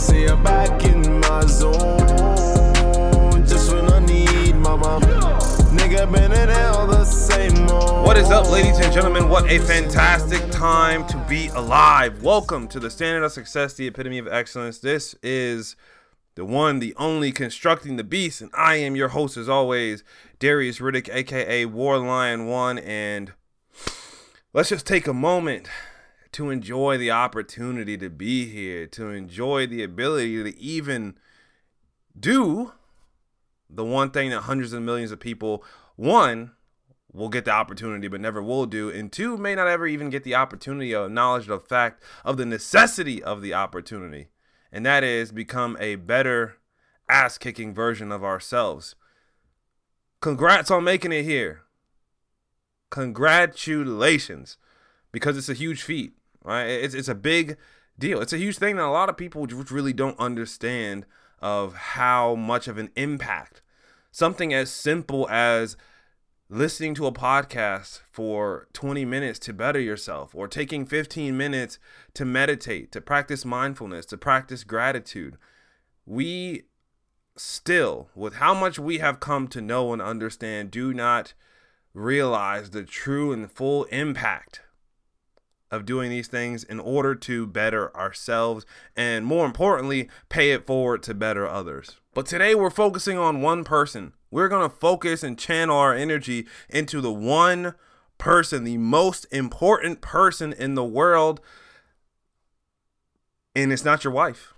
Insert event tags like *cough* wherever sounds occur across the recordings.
say I'm back in my zone. Just when I need. Nigga been in hell the same old. What is up, ladies and gentlemen? What a fantastic time to be alive. Welcome to the Standard of Success, the epitome of excellence. This is the one, the only, constructing the beast, and I am your host, as always, Darius Riddick, aka War Lion One. And let's just take a moment to enjoy the opportunity to be here, to enjoy the ability to even do the one thing that hundreds of millions of people, one, will get the opportunity but never will do, and two, may not ever even get the opportunity or knowledge of the fact of the necessity of the opportunity. And that is become a better ass kicking version of ourselves. Congrats on making it here. Congratulations. Because it's a huge feat, right? It's, it's a big deal. It's a huge thing that a lot of people really don't understand of how much of an impact something as simple as listening to a podcast for 20 minutes to better yourself or taking 15 minutes to meditate, to practice mindfulness, to practice gratitude. We still, with how much we have come to know and understand, do not realize the true and full impact of doing these things in order to better ourselves and more importantly, pay it forward to better others. But today we're focusing on one person. We're going to focus and channel our energy into the one person, the most important person in the world. And it's not your wife.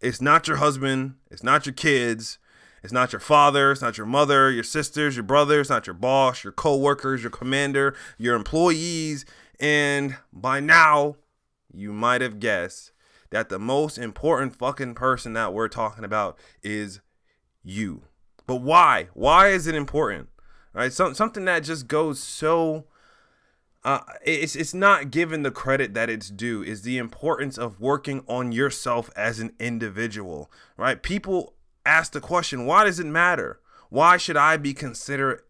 It's not your husband. It's not your kids. It's not your father, it's not your mother, your sisters, your brothers, not your boss, your co-workers, your commander, your employees, and by now you might have guessed that the most important fucking person that we're talking about is you. But why? Why is it important? Right? Some, something that just goes so uh, it's it's not given the credit that it's due is the importance of working on yourself as an individual right people ask the question why does it matter why should i be considered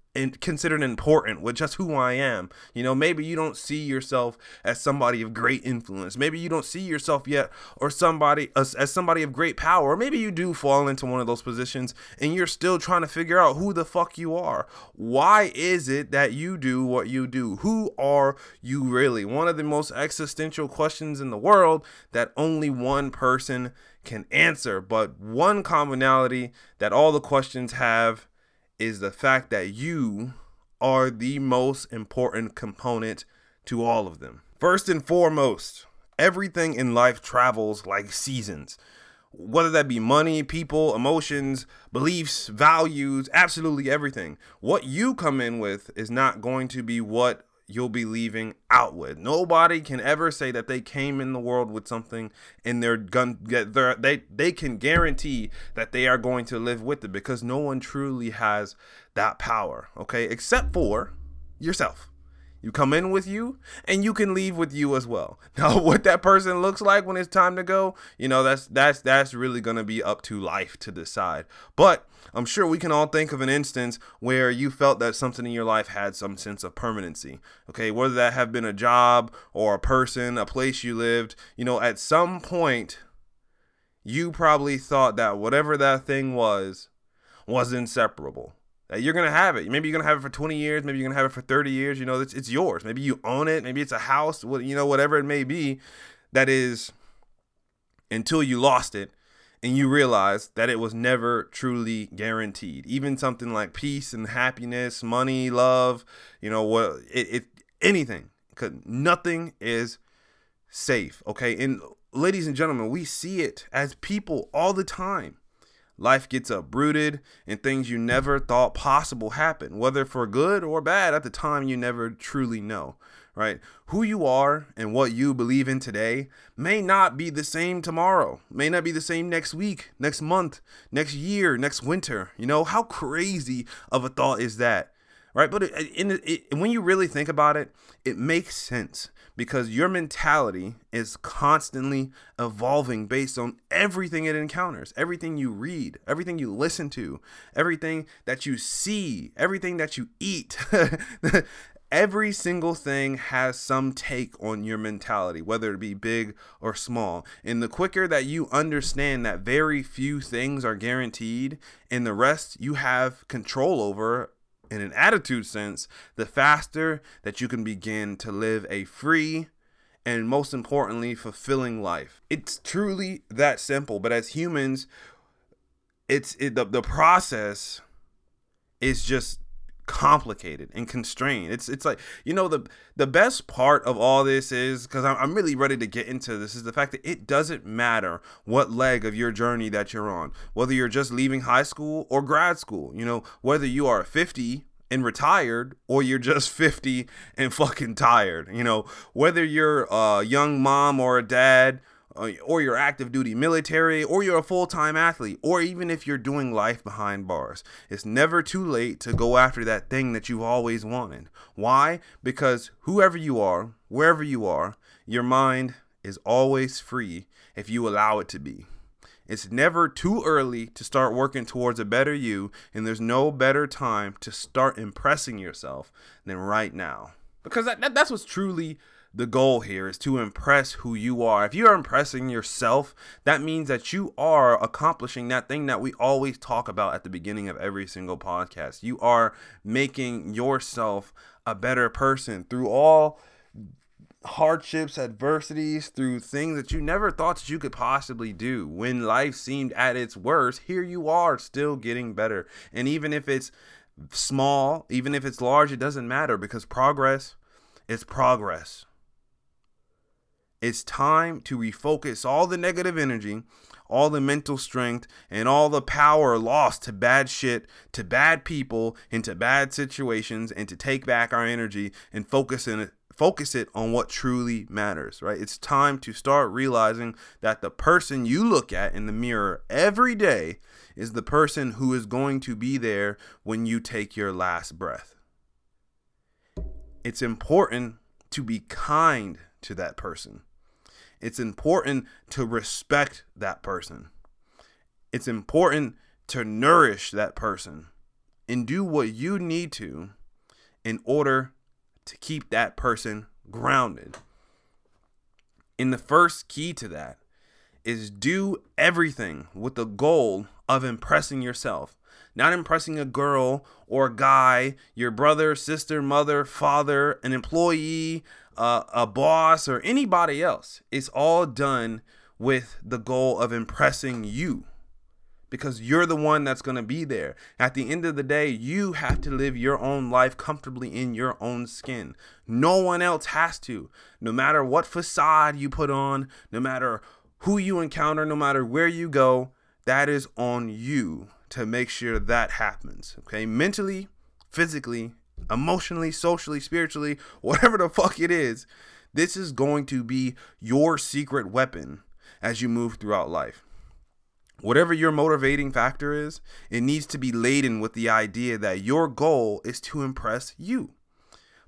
considered important with just who I am. You know, maybe you don't see yourself as somebody of great influence. Maybe you don't see yourself yet or somebody as, as somebody of great power. Or maybe you do fall into one of those positions and you're still trying to figure out who the fuck you are. Why is it that you do what you do? Who are you really? One of the most existential questions in the world that only one person can answer, but one commonality that all the questions have is the fact that you are the most important component to all of them. First and foremost, everything in life travels like seasons. Whether that be money, people, emotions, beliefs, values, absolutely everything. What you come in with is not going to be what you'll be leaving out with. Nobody can ever say that they came in the world with something and they're gun they're, they they can guarantee that they are going to live with it because no one truly has that power, okay? Except for yourself. You come in with you and you can leave with you as well. *laughs* Now what that person looks like when it's time to go, you know, that's that's that's really going to be up to life to decide. But I'm sure we can all think of an instance where you felt that something in your life had some sense of permanency. Okay, whether that have been a job or a person, a place you lived, you know, at some point you probably thought that whatever that thing was was inseparable you're gonna have it. Maybe you're gonna have it for 20 years. Maybe you're gonna have it for 30 years. You know, it's, it's yours. Maybe you own it. Maybe it's a house. You know, whatever it may be. That is until you lost it and you realize that it was never truly guaranteed. Even something like peace and happiness, money, love, you know what? It, it anything. Cause nothing is safe. Okay, and ladies and gentlemen, we see it as people all the time Life gets uprooted and things you never thought possible happen, whether for good or bad at the time you never truly know, right? Who you are and what you believe in today may not be the same tomorrow, may not be the same next week, next month, next year, next winter. You know, how crazy of a thought is that? Right, but it, in it, when you really think about it, it makes sense because your mentality is constantly evolving based on everything it encounters, everything you read, everything you listen to, everything that you see, everything that you eat. *laughs* Every single thing has some take on your mentality, whether it be big or small. And the quicker that you understand that very few things are guaranteed and the rest you have control over in an attitude sense, the faster that you can begin to live a free and most importantly, fulfilling life. It's truly that simple. But as humans, it's it, the, the process is just complicated and constrained. It's it's like you know the the best part of all this is because I'm, I'm really ready to get into this is the fact that it doesn't matter what leg of your journey that you're on, whether you're just leaving high school or grad school. You know whether you are 50 and retired or you're just *laughs* 50 and fucking tired. You know whether you're a young mom or a dad Uh, or you're active duty military, or you're a full time athlete, or even if you're doing life behind bars. It's never too late to go after that thing that you've always wanted. Why? Because whoever you are, wherever you are, your mind is always free if you allow it to be. It's never too early to start working towards a better you, and there's no better time to start impressing yourself than right now. Because that, that that's what's truly the goal here is to impress who you are. If you are impressing yourself, that means that you are accomplishing that thing that we always talk about at the beginning of every single podcast. You are making yourself a better person through all hardships, adversities, through things that you never thought that you could possibly do. When life seemed at its worst, here you are still getting better. And even if it's small, even if it's large, it doesn't matter because progress is progress. It's time to refocus all the negative energy, all the mental strength, and all the power lost to bad shit, to bad people, into bad situations, and to take back our energy and focus in it. Focus it on what truly matters, right? It's time to start realizing that the person you look at in the mirror every day is the person who is going to be there when you take your last breath. It's important to be kind to that person it's important to respect that person. It's important to nourish that person and do what you need to in order to keep that person grounded. And the first key to that is do everything with the goal of impressing yourself. Not impressing a girl or a guy, your brother, sister, mother, father, an employee, uh, a boss, or anybody else. It's all done with the goal of impressing you because you're the one that's going to be there. At the end of the day, you have to live your own life comfortably in your own skin. No one else has to. No matter what facade you put on, no matter who you encounter, no matter where you go, that is on you to make sure that happens. Okay? Mentally, physically, emotionally, socially, spiritually, *laughs* whatever the fuck it is, this is going to be your secret weapon as you move throughout life. Whatever your motivating factor is, it needs to be laden with the idea that your goal is to impress you.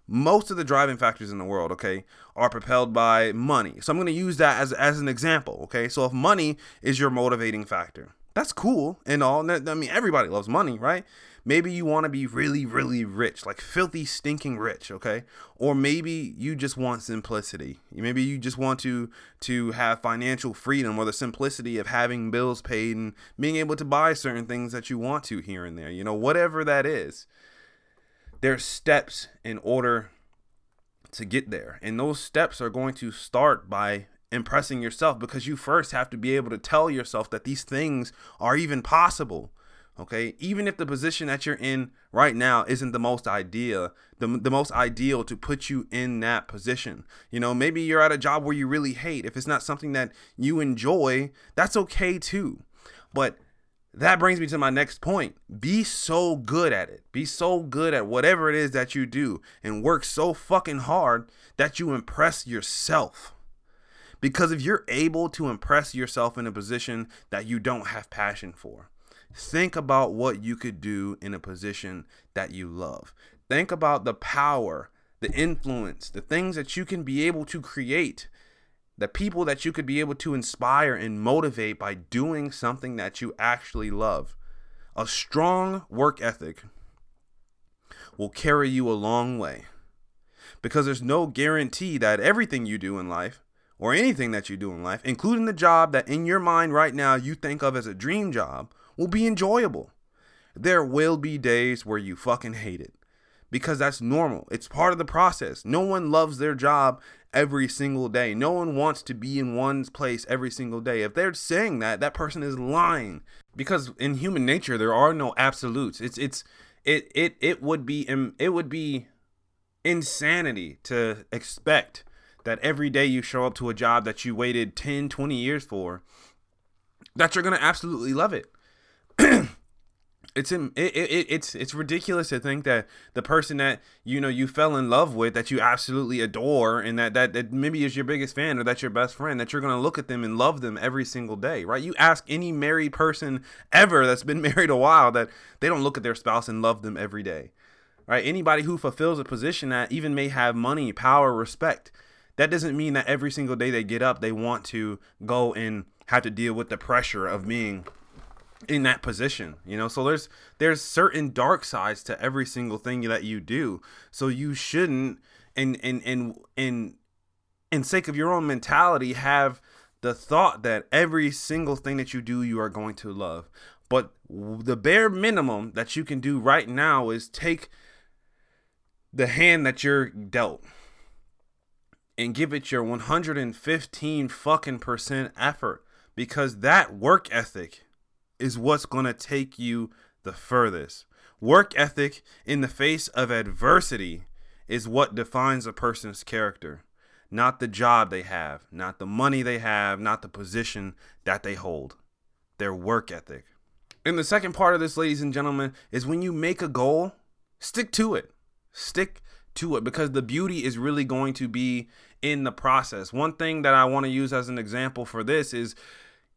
Most of the driving factors in the world, okay, are propelled by money. So I'm going to use that as, as an example, okay? So if money is your motivating factor, that's cool and all. I mean, everybody loves money, right? Maybe you want to be really, really rich, like filthy, stinking rich, okay? Or maybe you just want simplicity. Maybe you just want to to have financial freedom or the simplicity of having bills paid and being able to buy certain things that you want to here and there. You know, whatever that is. There's steps in order to get there. And those steps are going to start by impressing yourself because you first have to be able to tell yourself that these things are even possible. Okay, even if the position that you're in right now isn't the most ideal, the, the most ideal to put you in that position. You know, maybe you're at a job where you really hate. If it's not something that you enjoy, that's okay too. But that brings me to my next point. Be so good at it. Be so good at whatever it is that you do and work so fucking hard that you impress yourself. Because if you're able to impress yourself in a position that you don't have passion for, Think about what you could do in a position that you love. Think about the power, the influence, the things that you can be able to create, the people that you could be able to inspire and motivate by doing something that you actually love. A strong work ethic will carry you a long way. because there's no guarantee that everything you do in life or anything that you do in life, including the job that in your mind right now you think of as a dream job, will be enjoyable. There will be days where you fucking hate it because that's normal. It's part of the process. No one loves their job every single day. No one wants to be in one's place every single day. If they're saying that, that person is lying because in human nature there are no absolutes. It's it's it it it would be it would be insanity to expect that every day you show up to a job that you waited 10, 20 years for, that you're going to absolutely love it. *clears throat* it's in, it, it, it's it's ridiculous to think that the person that you know you fell in love with that you absolutely adore and that that, that maybe is your biggest fan or that's your best friend that you're to look at them and love them every single day right you ask any married person ever that's been *laughs* married a while that they don't look at their spouse and love them every day right anybody who fulfills a position that even may have money power respect that doesn't mean that every single day they get up, they want to go and have to deal with the pressure of being in that position you know? So there's there's certain dark sides to every single thing that you do. So you shouldn't and and and and in sake of your own mentality have the thought that every single thing that you do you are going to love. But the bare minimum that you can do right now is take the hand that you're dealt and give it your 115 fucking percent effort because that work ethic is what's going to take you the furthest. Work ethic in the face of adversity is what defines a person's character, not the job they have, not the money they have, not the position that they hold. Their work ethic. And the second part of this, ladies and gentlemen, is when you make a goal, stick to it. Stick to it because the beauty is really going to be in the process. One thing that I want to use as an example for this is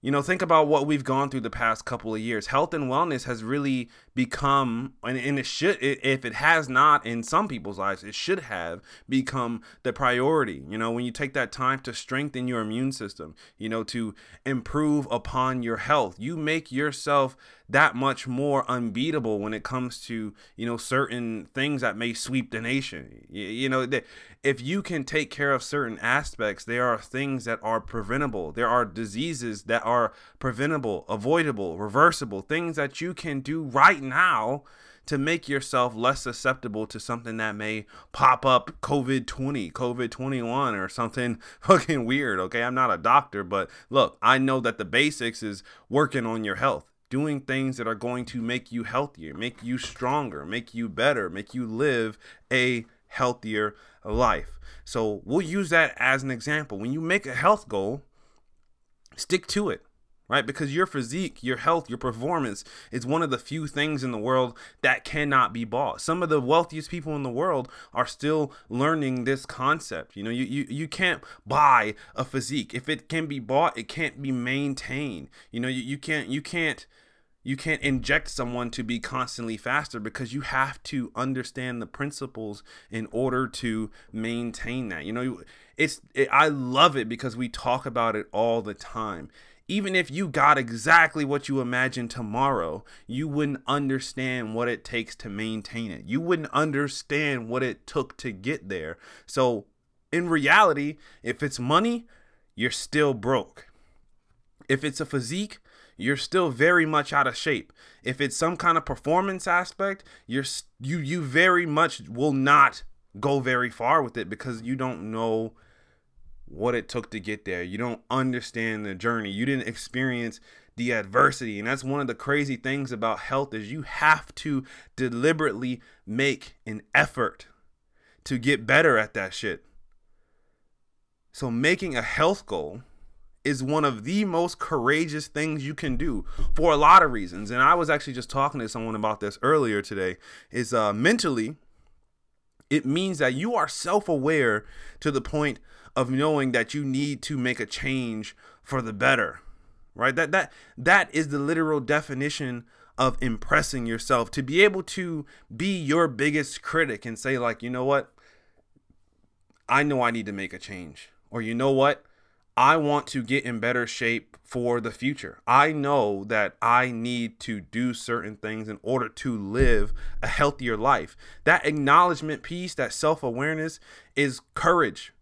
you know, think about what we've gone through the past couple of years. Health and wellness has really become, and, and it should, if it has not in some people's lives, it should have become the priority. You know, when you take that time to strengthen your immune system, you know, to improve upon your health, you make yourself that much more unbeatable when it comes to, you know, certain things that may sweep the nation. You, you know, that if you can take care of certain aspects, there are things that are preventable. There are diseases that are preventable, avoidable, reversible, things that you can do right now to make yourself less susceptible to something that may pop up COVID 20, COVID 21, or something *laughs* fucking weird. Okay. I'm not a doctor, but look, I know that the basics is working on your health doing things that are going to make you healthier, make you stronger, make you better, make you live a healthier life. So we'll use that as an example. When you make a health goal, stick to it right? Because your physique, your health, your performance is one of the few things in the world that cannot be bought. Some of the wealthiest people in the world are still learning this concept. You know, you, you, you can't buy a physique. If it can be bought, it can't be maintained. You know, you, you can't you can't you can't inject someone to be constantly faster because you have to understand the principles in order to maintain that. You know, it's it, I love it because we talk about it all the time. Even if you got exactly what you imagine tomorrow, you wouldn't understand what it takes to maintain it. You wouldn't understand what it took to get there. So, in reality, if it's money, you're still broke. If it's a physique, you're still very much out of shape. If it's some kind of performance aspect, you're you you very much will not go very far with it because you don't know what it took to get there. You don't understand the journey. You didn't experience the adversity. And that's one of the crazy things about health is you have to deliberately make an effort to get better at that shit. So making a health goal is one of the most courageous things you can do for a lot of reasons. And I was actually just talking to someone about this earlier today. Is uh, mentally, it means that you are self aware to the point of knowing that you need to make a change for the better. Right? That that that is the literal definition of impressing yourself to be able to be your biggest critic and say like, "You know what? I know I need to make a change." Or, "You know what? I want to get in better shape for the future. I know that I need to do certain things in order to live a healthier life. That acknowledgement piece, that self awareness is courage.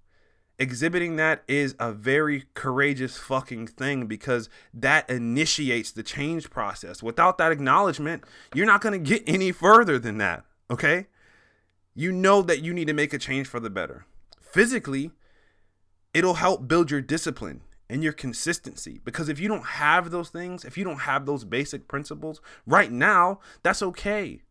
Exhibiting that is a very courageous fucking thing because that initiates the change process. Without that acknowledgement, you're not going to get any further than that. Okay? You know that you need to make a change for the better. Physically, it'll help build your discipline and your consistency because if you don't have those things, if you don't have those basic principles right now, that's okay.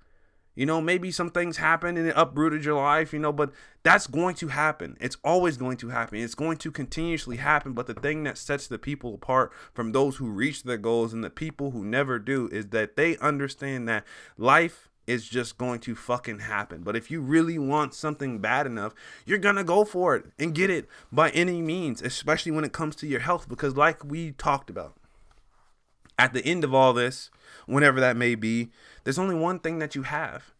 You know, maybe some things happen and it uprooted your life, you know, but that's going to happen. It's always going to happen. It's going to continuously happen. But the thing that sets the people apart from those who reach their goals and the people who never do is that they understand that life is just going to fucking happen. But if you really want something bad enough, you're going to go for it and get it by any means, especially when it comes to your health. Because, like we talked about, at the end of all this, whenever that may be, there's only one thing that you have,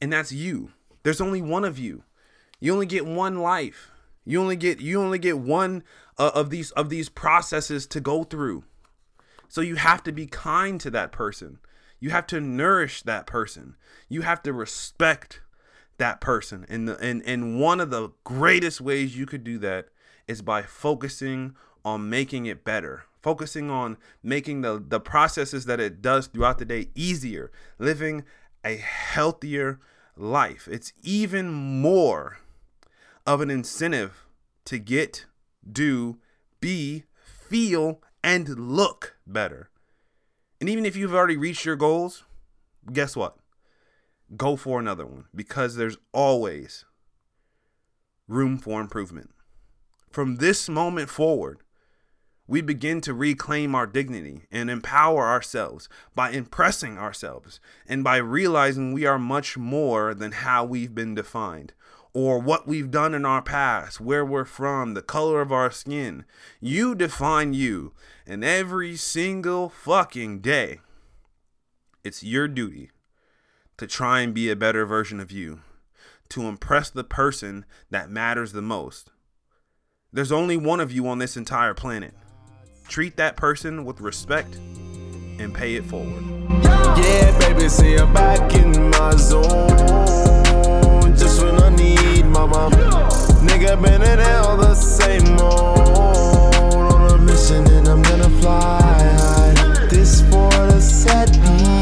and that's you. There's only one of you. You only get one life. You only get you only get one uh, of these of these processes to go through. So you have to be kind to that person. You have to nourish that person. You have to respect that person. And the, and and one of the greatest ways you could do that is by focusing on making it better. Focusing on making the the processes that it does throughout the day easier, living a healthier life. It's even more of an incentive to get, do, be, feel, and look better. And even if you've already reached your goals, guess what? Go for another one because there's always room for improvement. From this moment forward, we begin to reclaim our dignity and empower ourselves by impressing ourselves and by realizing we are much more than how we've been defined or what we've done in our past, where we're from, the color of our skin. You define you, and every single fucking day, it's your duty to try and be a better version of you, to impress the person that matters the most. There's only one of you on this entire planet. Treat that person with respect and pay it forward. Yeah, baby, see I'm back in my home just when I need mama. Nigga been in hell the same old. On a mission and I'm gonna fly high. This for the set.